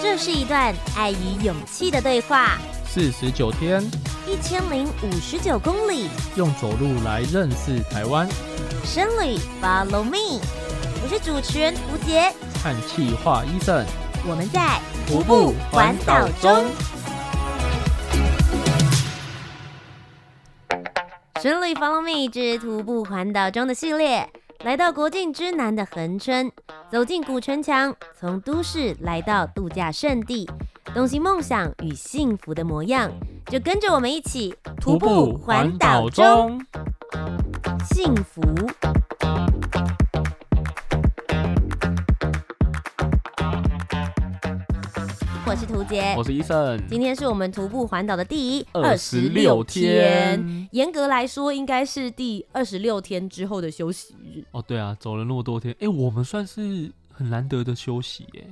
这是一段爱与勇气的对话。四十九天，一千零五十九公里，用走路来认识台湾。深旅，Follow me，我是主持人吴洁，和企划 Eason，我们在徒步环岛中。神旅，Follow me 之徒步环岛中的系列。来到国境之南的恒春，走进古城墙，从都市来到度假胜地，东西梦想与幸福的模样，就跟着我们一起徒步环岛中，幸福。我是屠洁，我是 Eason。今天是我们徒步环岛的第二十六天，严格来说，应该是第二十六天之后的休息日。哦，对啊，走了那么多天，哎，我们算是很难得的休息耶。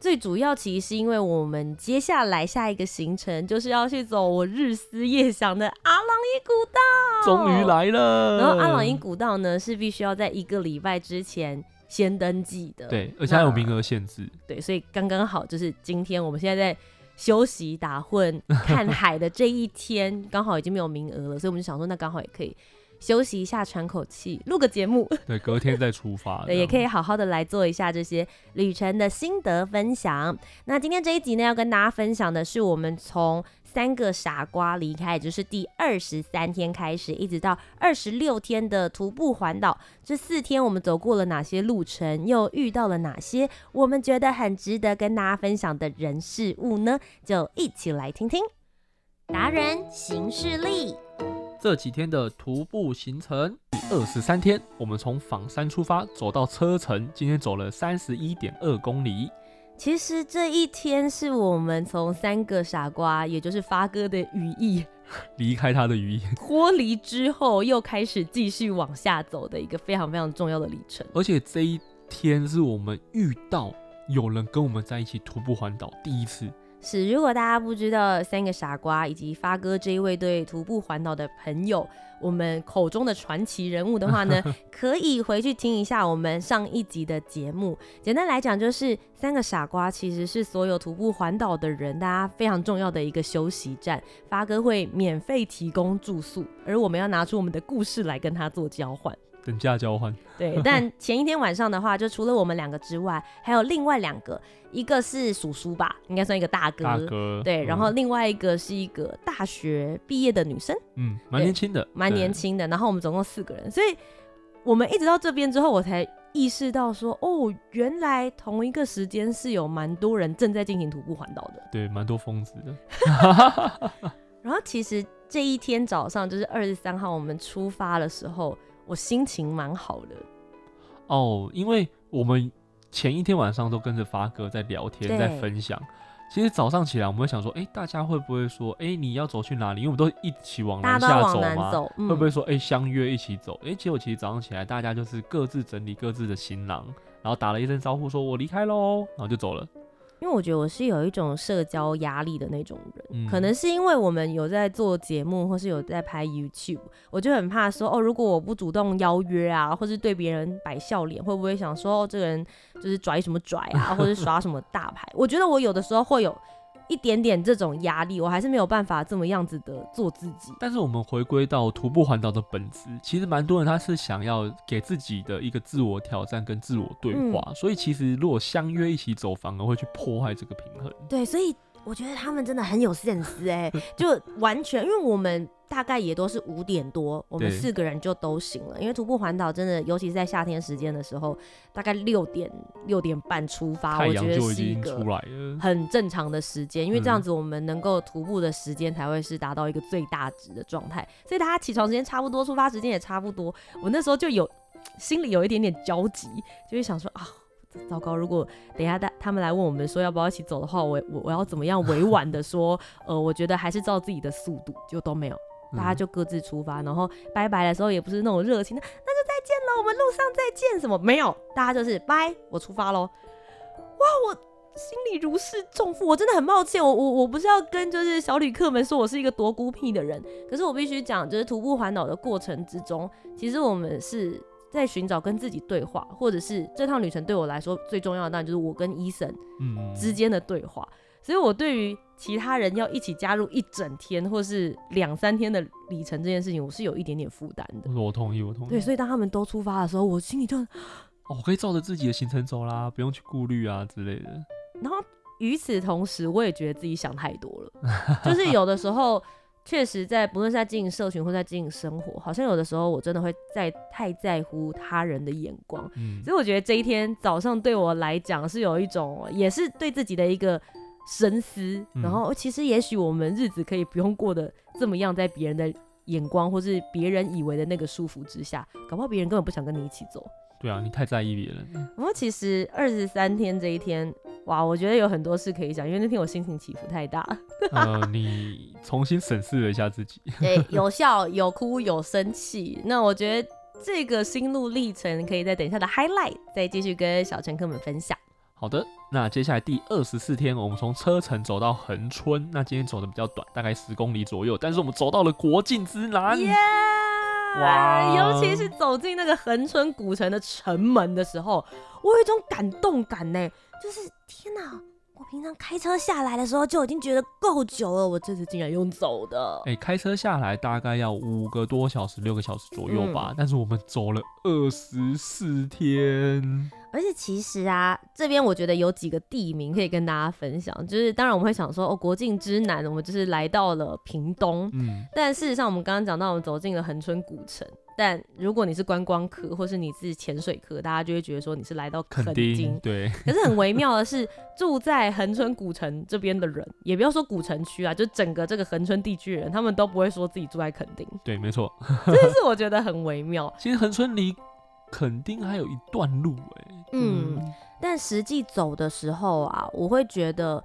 最主要其实是因为我们接下来下一个行程就是要去走我日思夜想的阿朗伊古道，终于来了。然后阿朗伊古道呢，是必须要在一个礼拜之前。先登记的，对，而且还有名额限制，对，所以刚刚好就是今天我们现在在休息打混 看海的这一天，刚好已经没有名额了，所以我们就想说，那刚好也可以休息一下，喘口气，录个节目，对，隔天再出发，对，也可以好好的来做一下这些旅程的心得分享。那今天这一集呢，要跟大家分享的是我们从三个傻瓜离开，也就是第二十三天开始，一直到二十六天的徒步环岛。这四天我们走过了哪些路程，又遇到了哪些我们觉得很值得跟大家分享的人事物呢？就一起来听听达人行事历。这几天的徒步行程，第二十三天，我们从枋山出发，走到车城，今天走了三十一点二公里。其实这一天是我们从三个傻瓜，也就是发哥的羽翼离开他的羽翼 脱离之后，又开始继续往下走的一个非常非常重要的里程。而且这一天是我们遇到有人跟我们在一起徒步环岛第一次。是，如果大家不知道三个傻瓜以及发哥这一位对徒步环岛的朋友，我们口中的传奇人物的话呢，可以回去听一下我们上一集的节目。简单来讲，就是三个傻瓜其实是所有徒步环岛的人大家非常重要的一个休息站。发哥会免费提供住宿，而我们要拿出我们的故事来跟他做交换。等价交换，对。但前一天晚上的话，就除了我们两个之外，还有另外两个，一个是叔叔吧，应该算一个大哥。大哥。对，然后另外一个是一个大学毕业的女生，嗯，蛮年轻的，蛮年轻的。然后我们总共四个人，所以我们一直到这边之后，我才意识到说，哦，原来同一个时间是有蛮多人正在进行徒步环岛的。对，蛮多疯子的。然后其实这一天早上，就是二十三号我们出发的时候。我心情蛮好的哦，因为我们前一天晚上都跟着发哥在聊天，在分享。其实早上起来，我们会想说，哎、欸，大家会不会说，哎、欸，你要走去哪里？因为我们都一起往南下走嘛，走嗯、会不会说，哎、欸，相约一起走？哎、欸，结果其实早上起来，大家就是各自整理各自的行囊，然后打了一声招呼，说我离开喽，然后就走了。因为我觉得我是有一种社交压力的那种人，嗯，可能是因为我们有在做节目，或是有在拍 YouTube，我就很怕说，哦，如果我不主动邀约啊，或是对别人摆笑脸，会不会想说，哦，这个人就是拽什么拽啊，或者 耍什么大牌？我觉得我有的时候会有。一点点这种压力，我还是没有办法这么样子的做自己。但是我们回归到徒步环岛的本质，其实蛮多人他是想要给自己的一个自我挑战跟自我对话，嗯，所以其实如果相约一起走，反而会去破坏这个平衡。对，所以。我觉得他们真的很有 sense 哎，就完全因为我们大概也都是五点多，我们四个人就都醒了。因为徒步环岛真的，尤其是在夏天时间的时候，大概六点六点半出发，我觉得是一个很正常的时间，因为这样子我们能够徒步的时间才会是达到一个最大值的状态。所以大家起床时间差不多，出发时间也差不多，我那时候就有 心里有一点点焦急，就会想说啊。糟糕！如果等一下他他们来问我们说要不要一起走的话，我我我要怎么样委婉的说？呃，我觉得还是照自己的速度，就都没有，大家就各自出发。然后拜拜的时候也不是那种热情的，那就再见了，我们路上再见什么没有，大家就是拜，我出发喽。哇，我心里如释重负，我真的很抱歉，我我我不是要跟就是小旅客们说我是一个多孤僻的人，可是我必须讲，就是徒步环岛的过程之中，其实我们是。在寻找跟自己对话，或者是这趟旅程对我来说最重要的，当然就是我跟 Eason 之间的对话。嗯、所以，我对于其他人要一起加入一整天或是两三天的里程这件事情，我是有一点点负担的。我同意，我同意。对，所以当他们都出发的时候，我心里就，哦，我可以照着自己的行程走啦，不用去顾虑啊之类的。然后与此同时，我也觉得自己想太多了，就是有的时候。确实，在不论是在经营社群或在经营生活，好像有的时候我真的会在太在乎他人的眼光。嗯，所以我觉得这一天早上对我来讲是有一种，也是对自己的一个深思。然后，其实也许我们日子可以不用过得这么样，在别人的眼光或是别人以为的那个束缚之下，搞不好别人根本不想跟你一起走。对啊，你太在意别人。然后其实二十三天这一天，哇，我觉得有很多事可以讲，因为那天我心情起伏太大。呃，你重新审视了一下自己。对，有笑，有哭，有生气。那我觉得这个心路历程可以在等一下的 highlight 再继续跟小乘客们分享。好的，那接下来第二十四天，我们从车城走到恒春。那今天走的比较短，大概十公里左右，但是我们走到了国境之南。Yeah! 哇！尤其是走进那个恒春古城的城门的时候，我有一种感动感呢，就是天哪！我平常开车下来的时候就已经觉得够久了，我这次竟然用走的。哎、欸，开车下来大概要五个多小时、六个小时左右吧，嗯、但是我们走了二十四天。而且其实啊，这边我觉得有几个地名可以跟大家分享，就是当然我们会想说，哦，国境之南，我们就是来到了屏东，嗯，但事实上我们刚刚讲到，我们走进了恒春古城。但如果你是观光客，或是你是潜水客，大家就会觉得说你是来到垦丁，对。可是很微妙的是，住在恒春古城这边的人，也不要说古城区啊，就整个这个恒春地区的人，他们都不会说自己住在垦丁。对，没错。这是我觉得很微妙。其实恒春离垦丁还有一段路哎、欸。嗯，嗯，但实际走的时候啊，我会觉得，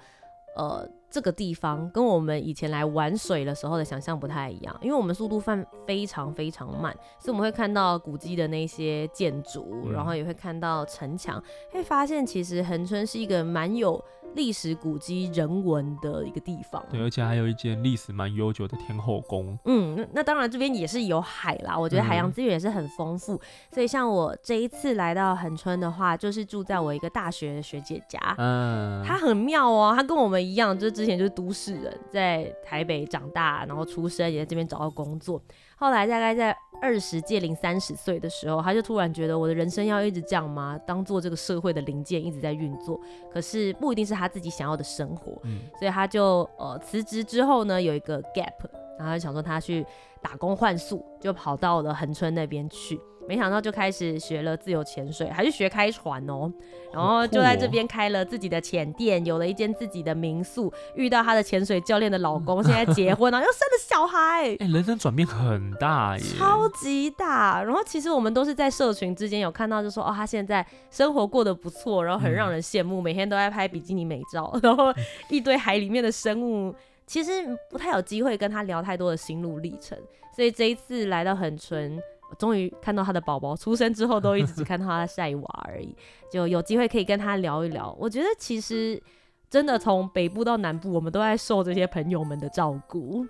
呃。这个地方跟我们以前来玩水的时候的想象不太一样，因为我们速度放非常非常慢，所以我们会看到古迹的那些建筑，嗯、然后也会看到城墙，会发现其实恒春是一个蛮有历史古迹人文的一个地方。对，而且还有一间历史蛮悠久的天后宫。嗯，那当然这边也是有海啦，我觉得海洋资源也是很丰富，嗯、所以像我这一次来到恒春的话，就是住在我一个大学的学姐家，嗯，她很妙哦，她跟我们一样，就是。之前就是都市人，在台北长大，然后出生，也在这边找到工作。后来大概在二十届零三十岁的时候，他就突然觉得我的人生要一直这样吗？当做这个社会的零件一直在运作，可是不一定是他自己想要的生活。嗯，所以他就呃辞职之后呢，有一个 gap，然后就想说他去打工换宿，就跑到了恒春那边去。没想到就开始学了自由潜水，还是学开船哦，然后就在这边开了自己的潜店，有了一间自己的民宿，遇到他的潜水教练的老公，现在结婚了，然后又生了小孩，哎，人生转变很大耶，超级大。然后其实我们都是在社群之间有看到，就说哦，他现在生活过得不错，然后很让人羡慕，每天都在拍比基尼美照，然后一堆海里面的生物，其实不太有机会跟他聊太多的心路历程，所以这一次来到恒春。终于看到他的宝宝出生之后，都一直只看到他晒娃而已，就有机会可以跟他聊一聊。我觉得其实真的从北部到南部，我们都在受这些朋友们的照顾。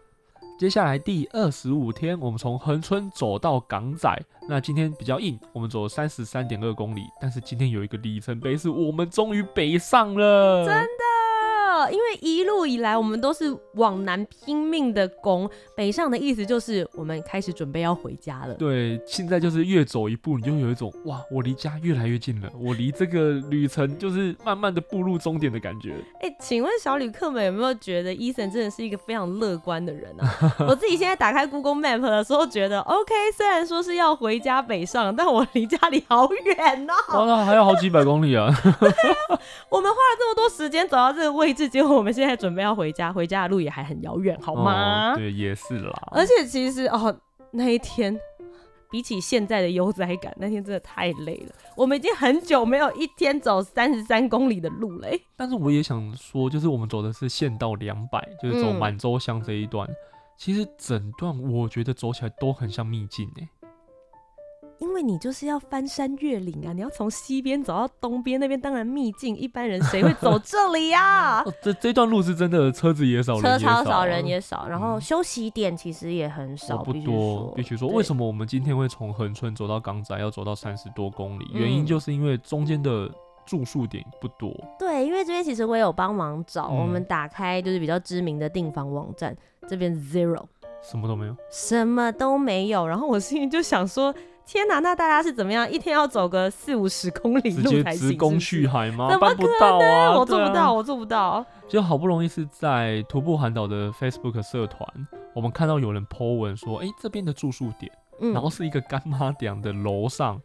接下来第二十五天，我们从恒春走到港仔。那今天比较硬，我们走了三十三点二公里，但是今天有一个里程碑，是我们终于北上了，真的。因为一路以来我们都是往南拼命的攻，北上的意思就是我们开始准备要回家了。对，现在就是越走一步，你就有一种哇，我离家越来越近了，我离这个旅程就是慢慢的步入终点的感觉。哎、欸，请问小旅客们有没有觉得 Eason 真的是一个非常乐观的人啊？我自己现在打开 Google Map 的时候，觉得 OK，虽然说是要回家北上，但我离家里好远哦、喔。哇，那还有好几百公里啊！啊 我们花了这么多时间走到这个位置。结果我们现在准备要回家，回家的路也还很遥远，好吗？哦，对，也是啦。而且其实哦，那一天比起现在的悠哉感，那天真的太累了。我们已经很久没有一天走三十三公里的路了。但是我也想说，就是我们走的是县道两百，就是走满洲乡这一段。嗯、其实整段我觉得走起来都很像秘境哎。因为你就是要翻山越岭啊，你要从西边走到东边，那边当然秘境，一般人谁会走这里呀、啊 哦？这这段路是真的，车子也少，车超少，人也少，然后休息点其实也很少，不多。必须说，为什么我们今天会从恒春走到港仔，要走到三十多公里？嗯、原因就是因为中间的住宿点不多。对，因为这边其实我也有帮忙找，嗯、我们打开就是比较知名的订房网站，这边 zero，什么都没有，什么都没有。然后我心里就想说。天哪，那大家是怎么样？一天要走个四五十公里路才行？直攻续海吗？怎么可能？办不到啊！我做不到，啊、我做不到。就好不容易是在徒步环岛的 Facebook 社团，我们看到有人 po 文说，哎、欸，这边的住宿点，嗯、然后是一个干妈店的楼上。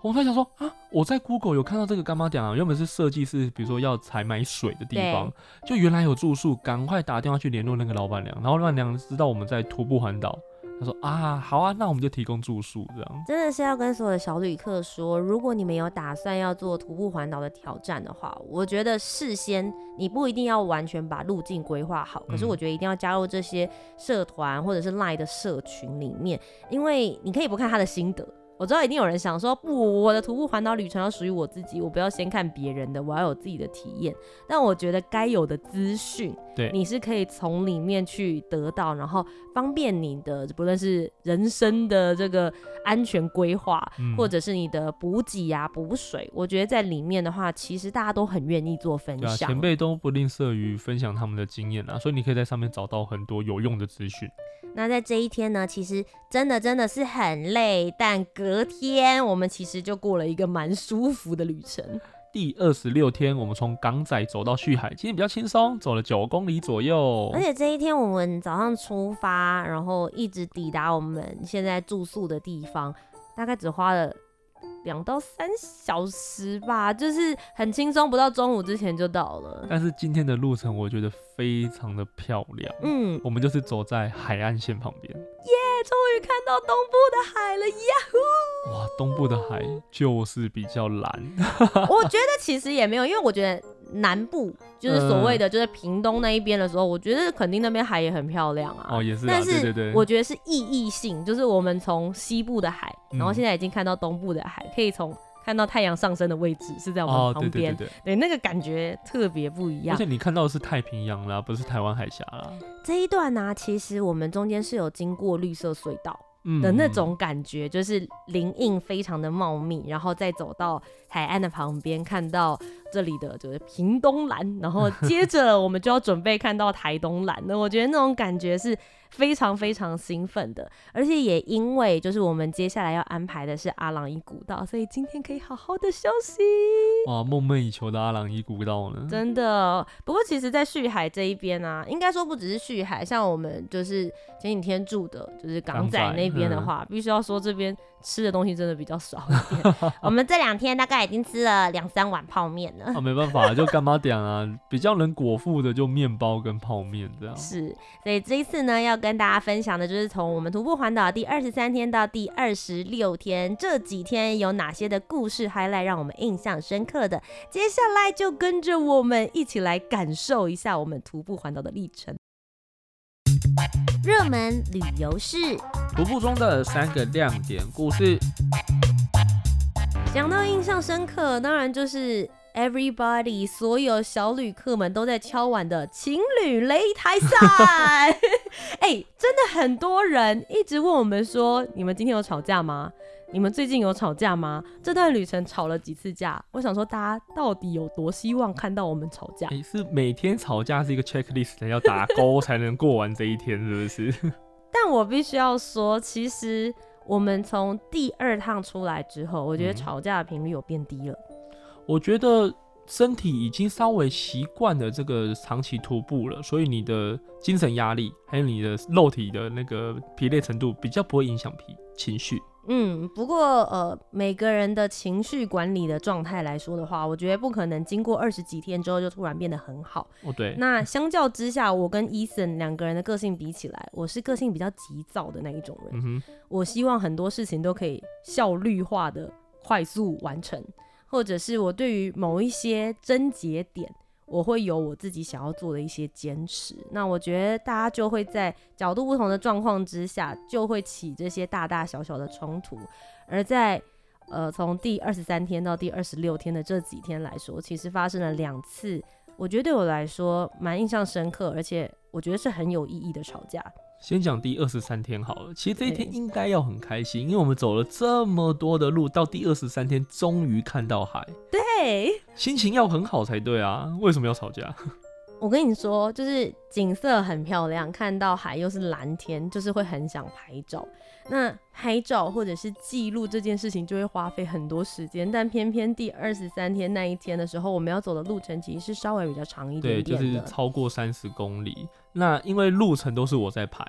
我们在想说啊，我在 Google 有看到这个干妈店啊，原本是设计是比如说要采买水的地方，就原来有住宿，赶快打电话去联络那个老板娘，然后老板娘知道我们在徒步环岛。他说啊，好啊，那我们就提供住宿，这样真的是要跟所有的小旅客说，如果你们有打算要做徒步环岛的挑战的话，我觉得事先你不一定要完全把路径规划好，可是我觉得一定要加入这些社团或者是 Line 的社群里面，因为你可以不看他的心得。我知道一定有人想说，不，我的徒步环岛旅程要属于我自己，我不要先看别人的，我要有自己的体验。但我觉得该有的资讯，对，你是可以从里面去得到，然后方便你的不论是人生的这个安全规划，嗯、或者是你的补给啊、补水，我觉得在里面的话，其实大家都很愿意做分享。啊，前辈都不吝啬于分享他们的经验啊，所以你可以在上面找到很多有用的资讯。那在这一天呢，其实真的真的是很累，但隔天我们其实就过了一个蛮舒服的旅程。第二十六天，我们从港仔走到旭海，今天比较轻松，走了九公里左右。而且这一天我们早上出发，然后一直抵达我们现在住宿的地方，大概只花了。两到三小时吧，就是很轻松，不到中午之前就到了。但是今天的路程我觉得非常的漂亮，嗯，我们就是走在海岸线旁边，耶，终于看到东部的海了，呀呼！哇，东部的海就是比较蓝。我觉得其实也没有，因为我觉得。南部就是所谓的，就是屏东那一边的时候，我觉得肯定那边海也很漂亮啊。哦，也是。但是，对对对，我觉得是意义性，就是我们从西部的海，然后现在已经看到东部的海，可以从看到太阳上升的位置是在我们旁边。对对对，对，那个感觉特别不一样。而且你看到的是太平洋啦，不是台湾海峡啦。这一段呢，其实我们中间是有经过绿色隧道的那种感觉，就是林荫非常的茂密，然后再走到海岸的旁边，看到。这里的就是屏东蓝，然后接着我们就要准备看到台东蓝。那我觉得那种感觉是非常非常兴奋的，而且也因为就是我们接下来要安排的是阿朗伊古道，所以今天可以好好的休息。哇，梦寐以求的阿朗伊古道呢？真的。不过其实，在旭海这一边啊，应该说不只是旭海，像我们就是前几天住的，就是港仔那边的话，嗯、必须要说这边。吃的东西真的比较少一点，我们这两天大概已经吃了两三碗泡面了。啊，没办法，就干嘛点啊，比较能果腹的就面包跟泡面这样。是，所以这一次呢，要跟大家分享的就是从我们徒步环岛第二十三天到第二十六天这几天有哪些的故事 highlight 让我们印象深刻的。接下来就跟着我们一起来感受一下我们徒步环岛的历程。热门旅游事，徒步中的三个亮点故事。讲到印象深刻，当然就是 everybody 所有小旅客们都在敲碗的情侣擂台赛。哎、欸，真的很多人一直问我们说，你们今天有吵架吗？你们最近有吵架吗？这段旅程吵了几次架？我想说，大家到底有多希望看到我们吵架？欸、是每天吵架是一个 checklist，要打勾才能过完这一天，是不是？但我必须要说，其实我们从第二趟出来之后，我觉得吵架的频率有变低了。嗯、我觉得身体已经稍微习惯了这个长期徒步了，所以你的精神压力还有你的肉体的那个疲累程度比较不会影响脾情绪。嗯，不过呃，每个人的情绪管理的状态来说的话，我觉得不可能经过二十几天之后就突然变得很好。哦，对。那相较之下，我跟 Eason 两个人的个性比起来，我是个性比较急躁的那一种人。嗯。我希望很多事情都可以效率化的快速完成，或者是我对于某一些症结点，我会有我自己想要做的一些坚持。那我觉得大家就会在角度不同的状况之下，就会起这些大大小小的冲突。而在呃从第二十三天到第二十六天的这几天来说，其实发生了两次，我觉得对我来说蛮印象深刻，而且我觉得是很有意义的吵架。先讲第二十三天好了，其实这一天应该要很开心，因为我们走了这么多的路，到第二十三天终于看到海，对，心情要很好才对啊。为什么要吵架？我跟你说，就是景色很漂亮，看到海又是蓝天，就是会很想拍照。那拍照或者是记录这件事情就会花费很多时间，但偏偏第二十三天那一天的时候，我们要走的路程其实是稍微比较长一点点，对，就是超过三十公里。那因为路程都是我在排，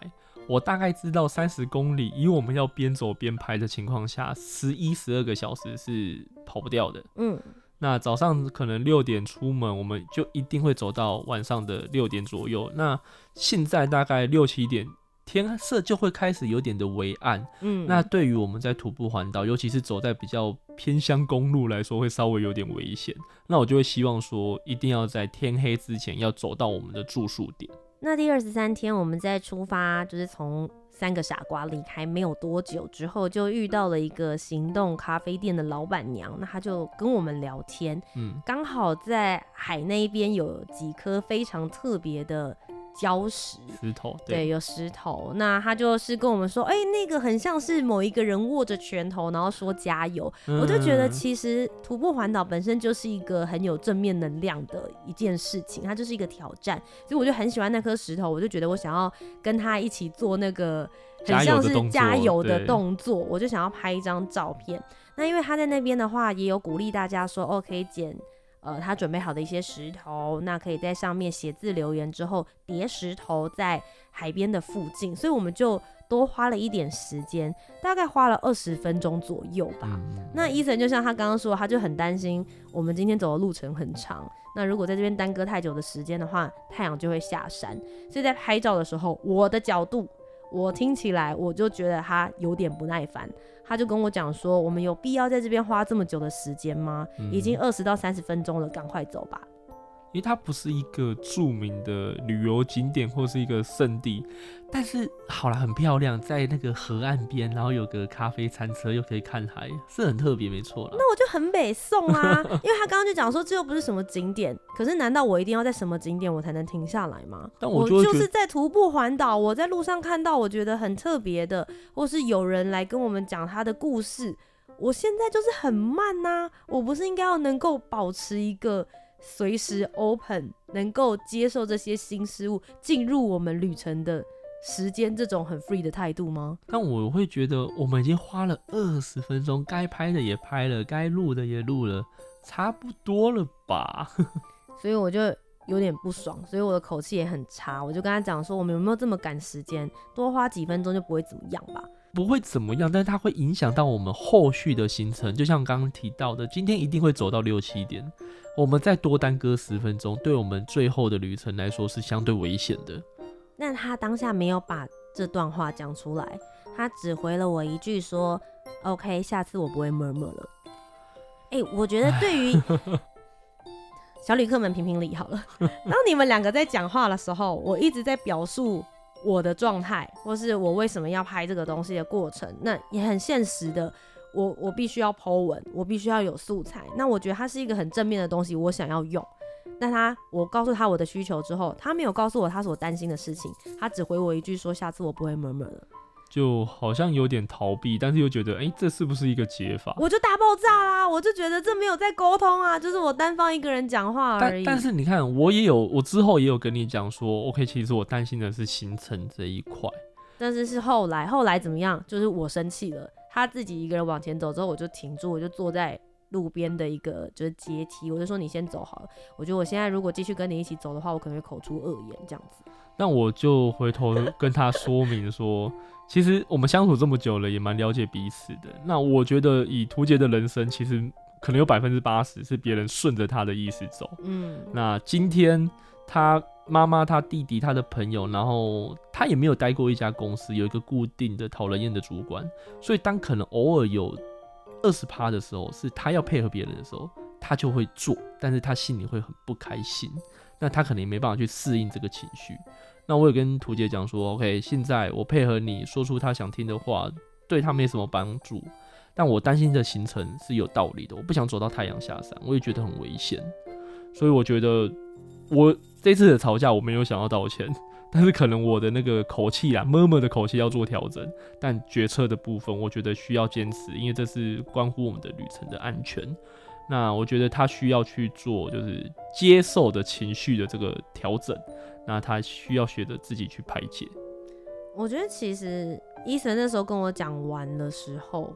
我大概知道三十公里，以我们要边走边拍的情况下，十一十二个小时是跑不掉的。嗯。那早上可能六点出门，我们就一定会走到晚上的六点左右。那现在大概六七点，天色就会开始有点的微暗。嗯，那对于我们在徒步环岛，尤其是走在比较偏乡公路来说，会稍微有点危险。那我就会希望说，一定要在天黑之前要走到我们的住宿点。那第二十三天，我们在出发，就是从。三个傻瓜离开没有多久之后，就遇到了一个行动咖啡店的老板娘，那她就跟我们聊天，嗯，刚好在海那边有几颗非常特别的。礁石石头对，对，有石头。那他就是跟我们说，哎、欸，那个很像是某一个人握着拳头，然后说加油。嗯、我就觉得，其实徒步环岛本身就是一个很有正面能量的一件事情，它就是一个挑战。所以我就很喜欢那颗石头，我就觉得我想要跟他一起做那个很像是加油的动作，我就想要拍一张照片。那因为他在那边的话，也有鼓励大家说，哦，可以捡。呃，他准备好的一些石头，那可以在上面写字留言之后叠石头在海边的附近，所以我们就多花了一点时间，大概花了二十分钟左右吧。嗯、那伊森就像他刚刚说，他就很担心我们今天走的路程很长，那如果在这边耽搁太久的时间的话，太阳就会下山，所以在拍照的时候，我的角度。我听起来我就觉得他有点不耐烦，他就跟我讲说：“我们有必要在这边花这么久的时间吗？嗯、已经二十到三十分钟了，赶快走吧。”因为它不是一个著名的旅游景点或是一个圣地，但是好了，很漂亮，在那个河岸边，然后有个咖啡餐车，又可以看海，是很特别，没错了。那我就很北宋啊，因为他刚刚就讲说这又不是什么景点，可是难道我一定要在什么景点我才能停下来吗？但我，就，是在徒步环岛，我在路上看到我觉得很特别的，或是有人来跟我们讲他的故事，我现在就是很慢呐、啊，我不是应该要能够保持一个。随时 open，能够接受这些新事物进入我们旅程的时间，这种很 free 的态度吗？但我会觉得，我们已经花了二十分钟，该拍的也拍了，该录的也录了，差不多了吧？所以我就有点不爽，所以我的口气也很差。我就跟他讲说，我们有没有这么赶时间？多花几分钟就不会怎么样吧？不会怎么样，但是它会影响到我们后续的行程。就像刚刚提到的，今天一定会走到六七点，我们再多耽搁十分钟，对我们最后的旅程来说是相对危险的。那他当下没有把这段话讲出来，他只回了我一句说：“OK，下次我不会 murmur 了。”欸，哎，我觉得对于 小旅客们评评理好了。当你们两个在讲话的时候，我一直在表述。我的状态，或是我为什么要拍这个东西的过程，那也很现实的。我我必须要 po 文，我必须要有素材。那我觉得它是一个很正面的东西，我想要用。那他，我告诉他我的需求之后，他没有告诉我他所担心的事情，他只回我一句说：“下次我不会某某了。”就好像有点逃避，但是又觉得，哎、欸，这是不是一个解法？我就大爆炸啦！我就觉得这没有在沟通啊，就是我单方一个人讲话而已。但，但是你看，我也有，我之后也有跟你讲说，OK，其实我担心的是行程这一块。但是是后来，后来怎么样？就是我生气了，他自己一个人往前走之后，我就停住，我就坐在路边的一个就是阶梯，我就说你先走好了。我觉得我现在如果继续跟你一起走的话，我可能会口出恶言这样子。那我就回头跟他说明说。其实我们相处这么久了，也蛮了解彼此的。那我觉得以图杰的人生，其实可能有百分之八十是别人顺着他的意思走。嗯，那今天他妈妈、他弟弟、他的朋友，然后他也没有待过一家公司，有一个固定的讨人厌的主管。所以当可能偶尔有二十趴的时候，是他要配合别人的时候，他他就会做，但是他心里会很不开心，那他可能也没办法去适应这个情绪。那我也跟屠洁讲说，OK，现在我配合你说出他想听的话，对他没什么帮助，但我担心的行程是有道理的，我不想走到太阳下山，我也觉得很危险，所以我觉得我这次的吵架我没有想要道歉。但是可能我的那个口气啊，闷闷的口气要做调整。但决策的部分，我觉得需要坚持，因为这是关乎我们的旅程的安全。那我觉得他需要去做，就是接受的情绪的这个调整。那他需要学着自己去排解。我觉得其实医生那时候跟我讲完的时候，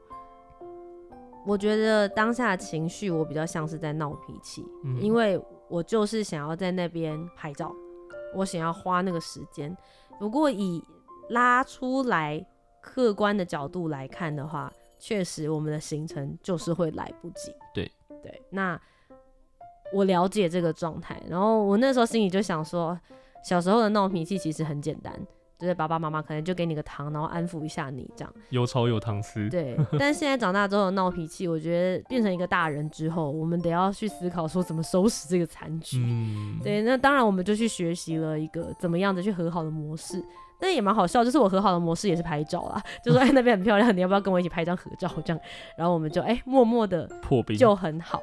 我觉得当下的情绪我比较像是在闹脾气，嗯，因为我就是想要在那边拍照。我想要花那个时间，不过以拉出来客观的角度来看的话，确实我们的行程就是会来不及。对对，那我了解这个状态，然后我那时候心里就想说，小时候的闹脾气其实很简单。就是爸爸妈妈可能就给你个糖，然后安抚一下你这样。有吵有糖吃。对，但是现在长大之后闹脾气，我觉得变成一个大人之后，我们得要去思考说怎么收拾这个残局。嗯。对，那当然我们就去学习了一个怎么样的去和好的模式。但也蛮好笑，就是我和好的模式也是拍照啦，就说哎、欸、那边很漂亮，你要不要跟我一起拍张合照这样？然后我们就哎、欸、默默的破冰就很好。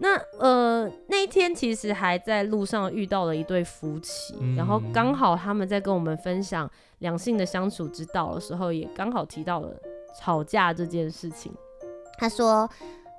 那呃那一天其实还在路上遇到了一对夫妻，嗯、然后刚好他们在跟我们分享两性的相处之道的时候，也刚好提到了吵架这件事情。他说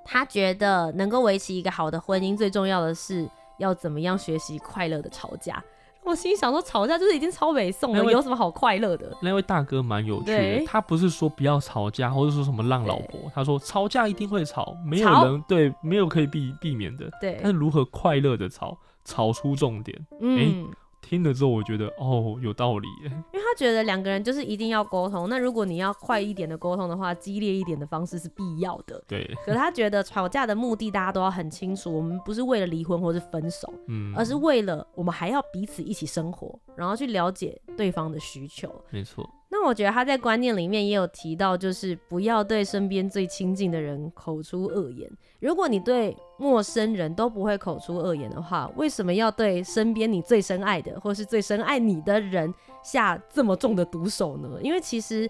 他觉得能够维持一个好的婚姻，最重要的是要怎么样学习快乐的吵架。我心想说，吵架就是已经超美颂了，有什么好快乐的？那位大哥蛮有趣的，他不是说不要吵架，或者说什么让老婆，他说吵架一定会吵，没有人对，没有可以避避免的。对，但是如何快乐的吵，吵出重点。嗯。欸听了之后，我觉得哦，有道理耶，因为他觉得两个人就是一定要沟通。那如果你要快一点的沟通的话，激烈一点的方式是必要的。对。可是他觉得吵架的目的大家都要很清楚，我们不是为了离婚或是分手，嗯，而是为了我们还要彼此一起生活，然后去了解对方的需求。没错。那我觉得他在观念里面也有提到，就是不要对身边最亲近的人口出恶言。如果你对陌生人都不会口出恶言的话，为什么要对身边你最深爱的或是最深爱你的人下这么重的毒手呢？因为其实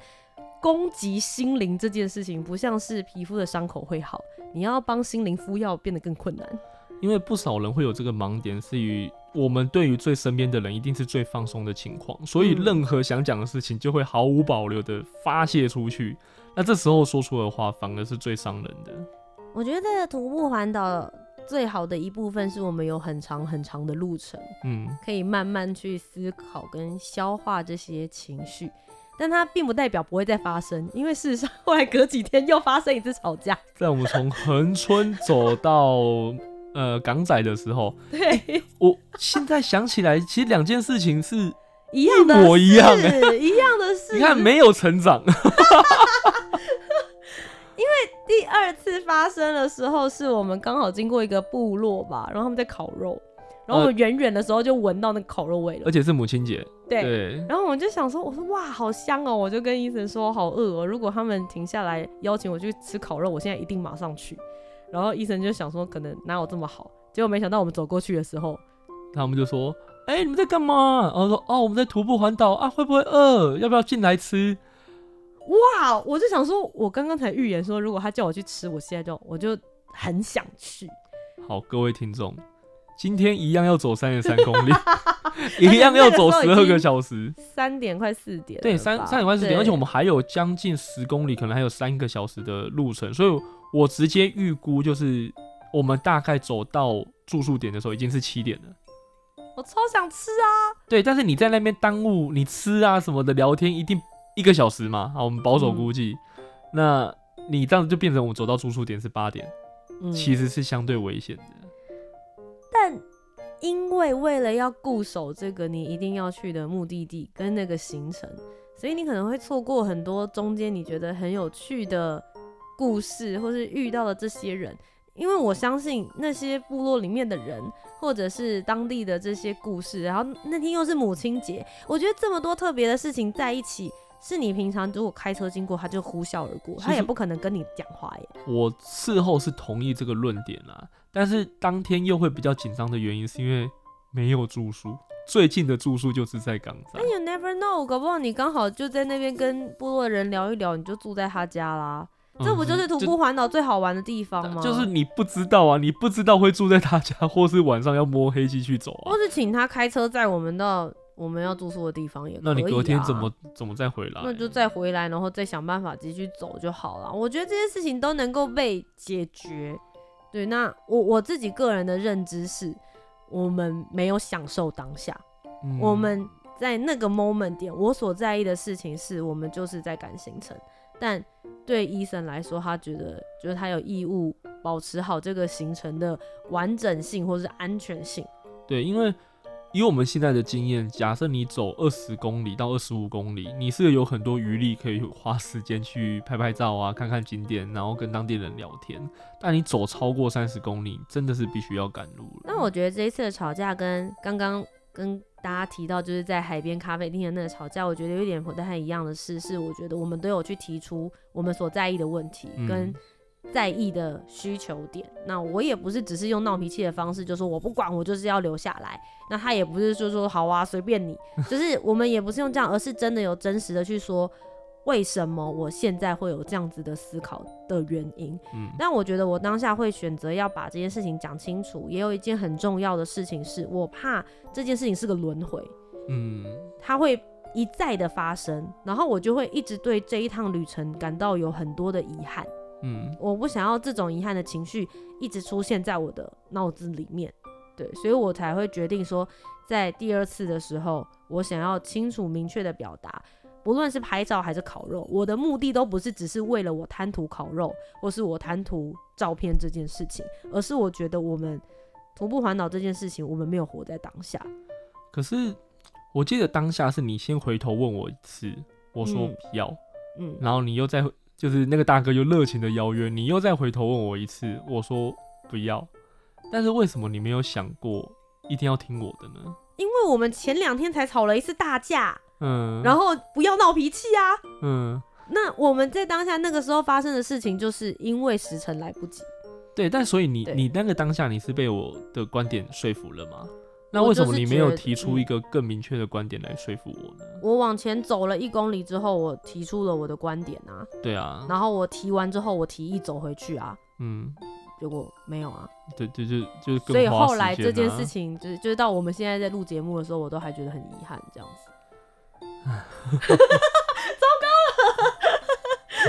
攻击心灵这件事情，不像是皮肤的伤口会好，你要帮心灵敷药变得更困难。因为不少人会有这个盲点，是于我们对于最身边的人一定是最放松的情况，所以任何想讲的事情就会毫无保留的发泄出去。那这时候说出的话反而是最伤人的。我觉得徒步环岛最好的一部分是我们有很长很长的路程，嗯，可以慢慢去思考跟消化这些情绪，但它并不代表不会再发生，因为事实上后来隔几天又发生一次吵架。在我们从恒春走到。呃，港仔的时候，对，欸、我现在想起来，其实两件事情是一样的，我一样、欸，一样的事。你看，没有成长。因为第二次发生的时候，是我们刚好经过一个部落吧，然后他们在烤肉，然后我远远的时候就闻到那个烤肉味了，而且是母亲节。对，对，然后我就想说，我说哇，好香哦，我就跟医生说，好饿哦，如果他们停下来邀请我去吃烤肉，我现在一定马上去。然后医生就想说，可能哪有这么好？结果没想到我们走过去的时候，他们就说：“哎、欸，你们在干嘛？”然后说：“哦，我们在徒步环岛啊，会不会饿？要不要进来吃？”哇！我就想说，我刚刚才预言说，如果他叫我去吃，我现在就我就很想去。好，各位听众，今天一样要走三点三公里，一样要走十二个小时，三点快四点，对，三三点快四点，而且我们还有将近十公里，可能还有三个小时的路程，所以。我直接预估就是，我们大概走到住宿点的时候已经是七点了。我超想吃啊！对，但是你在那边耽误你吃啊什么的聊天，一定一个小时嘛。好，我们保守估计，嗯、那你这样子就变成我们走到住宿点是八点，嗯、其实是相对危险的。但因为为了要固守这个你一定要去的目的地跟那个行程，所以你可能会错过很多中间你觉得很有趣的。故事，或是遇到的这些人，因为我相信那些部落里面的人，或者是当地的这些故事，然后那天又是母亲节，我觉得这么多特别的事情在一起，是你平常如果开车经过，他就呼啸而过，他也不可能跟你讲话耶。我事后是同意这个论点啦，但是当天又会比较紧张的原因，是因为没有住宿，最近的住宿就是在港站。那 you never know，搞不好你刚好就在那边跟部落的人聊一聊，你就住在他家啦。嗯、这不就是徒步环岛最好玩的地方吗？就是你不知道啊，你不知道会住在他家，或是晚上要摸黑继续走啊，或是请他开车载我们到我们要住宿的地方也可以、啊。那你隔天怎么怎么再回来？那就再回来，然后再想办法继续走就好了。我觉得这些事情都能够被解决。对，那我我自己个人的认知是，我们没有享受当下，嗯、我们在那个 moment 点，我所在意的事情是我们就是在赶行程。但对医生来说，他觉得就是他有义务保持好这个行程的完整性或是安全性。对，因为以我们现在的经验，假设你走二十公里到二十五公里，你是有很多余力可以花时间去拍拍照啊，看看景点，然后跟当地人聊天。但你走超过三十公里，真的是必须要赶路了。那我觉得这一次的吵架跟刚刚跟。大家提到就是在海边咖啡厅的那个吵架，我觉得有点不太一样的事是，我觉得我们都有去提出我们所在意的问题跟在意的需求点。嗯、那我也不是只是用闹脾气的方式，就说我不管，我就是要留下来。那他也不是说说好啊，随便你，就是我们也不是用这样，而是真的有真实的去说。为什么我现在会有这样子的思考的原因？嗯，但我觉得我当下会选择要把这件事情讲清楚，也有一件很重要的事情是，我怕这件事情是个轮回，嗯，它会一再的发生，然后我就会一直对这一趟旅程感到有很多的遗憾，嗯，我不想要这种遗憾的情绪一直出现在我的脑子里面，对，所以我才会决定说，在第二次的时候，我想要清楚明确的表达。不论是拍照还是烤肉，我的目的都不是只是为了我贪图烤肉，或是我贪图照片这件事情，而是我觉得我们徒步环岛这件事情，我们没有活在当下。可是我记得当下是你先回头问我一次，我说不要，嗯，嗯，然后你又再就是那个大哥又热情的邀约，你又再回头问我一次，我说不要。但是为什么你没有想过一定要听我的呢？因为我们前两天才吵了一次大架。嗯，然后不要闹脾气啊。嗯，那我们在当下那个时候发生的事情，就是因为时辰来不及。对，但所以你你那个当下你是被我的观点说服了吗？那为什么你没有提出一个更明确的观点来说服我呢？我往前走了一公里之后，我提出了我的观点啊。对啊。然后我提完之后，我提议走回去啊。嗯。结果没有啊。对对就就。所以后来这件事情，就是就是到我们现在在录节目的时候，我都还觉得很遗憾这样子。糟糕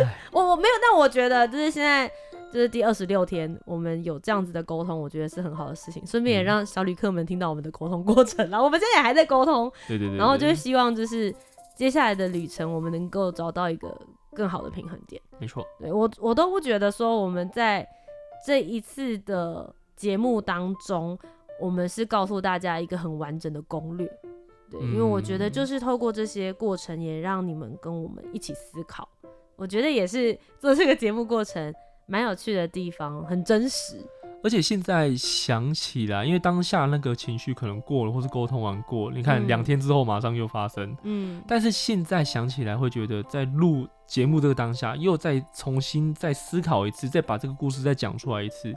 了，我我没有，但我觉得就是现在就是第二十六天，我们有这样子的沟通，我觉得是很好的事情。顺便也让小旅客们听到我们的沟通过程，然后我们现在也还在沟通，对对对，然后就是希望就是接下来的旅程，我们能够找到一个更好的平衡点。没错，对我我都不觉得说我们在这一次的节目当中，我们是告诉大家一个很完整的攻略。对，因为我觉得就是透过这些过程，也让你们跟我们一起思考。我觉得也是做这个节目过程蛮有趣的地方，很真实。而且现在想起来，因为当下那个情绪可能过了，或是沟通完过，你看两天之后马上又发生。嗯。但是现在想起来，会觉得在录节目这个当下，又再重新再思考一次，再把这个故事再讲出来一次，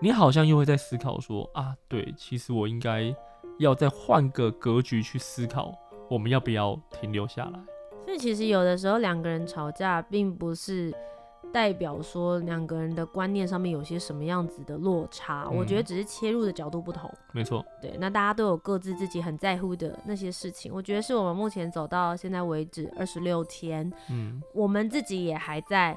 你好像又会在思考说啊，对，其实我应该。要再换个格局去思考，我们要不要停留下来？所以其实有的时候两个人吵架，并不是代表说两个人的观念上面有些什么样子的落差。嗯、我觉得只是切入的角度不同。没错。对，那大家都有各自自己很在乎的那些事情。我觉得是我们目前走到现在为止二十六天，嗯，我们自己也还在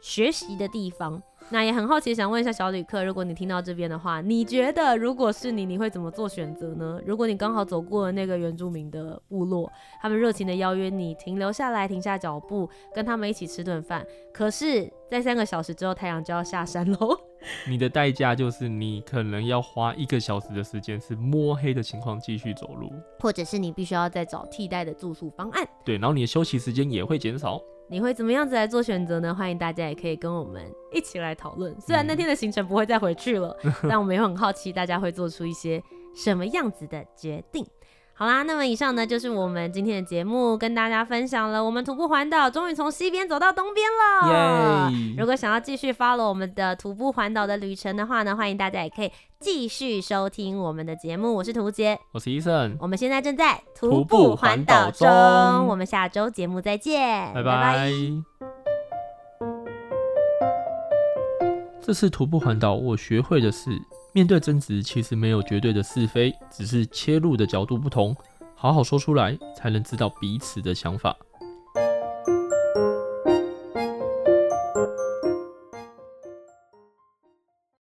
学习的地方。那也很好奇，想问一下小旅客，如果你听到这边的话，你觉得如果是你，你会怎么做选择呢？如果你刚好走过了那个原住民的部落，他们热情的邀约你停留下来，停下脚步，跟他们一起吃顿饭，可是，在三个小时之后，太阳就要下山喽。你的代价就是你可能要花一个小时的时间，是摸黑的情况继续走路，或者是你必须要再找替代的住宿方案。对，然后你的休息时间也会减少。你会怎么样子来做选择呢？欢迎大家也可以跟我们一起来讨论。虽然那天的行程不会再回去了，嗯、但我们也很好奇大家会做出一些什么样子的决定。好啦，那么以上呢就是我们今天的节目，跟大家分享了我们徒步环岛，终于从西边走到东边了。耶！如果想要继续 follow 我们的徒步环岛的旅程的话呢，欢迎大家也可以继续收听我们的节目。我是屠洁，我是伊森，我们现在正在徒步环岛中，我们下周节目再见，拜拜。拜拜。这次徒步环岛，我学会的是。面对争执，其实没有绝对的是非，只是切入的角度不同。好好说出来，才能知道彼此的想法。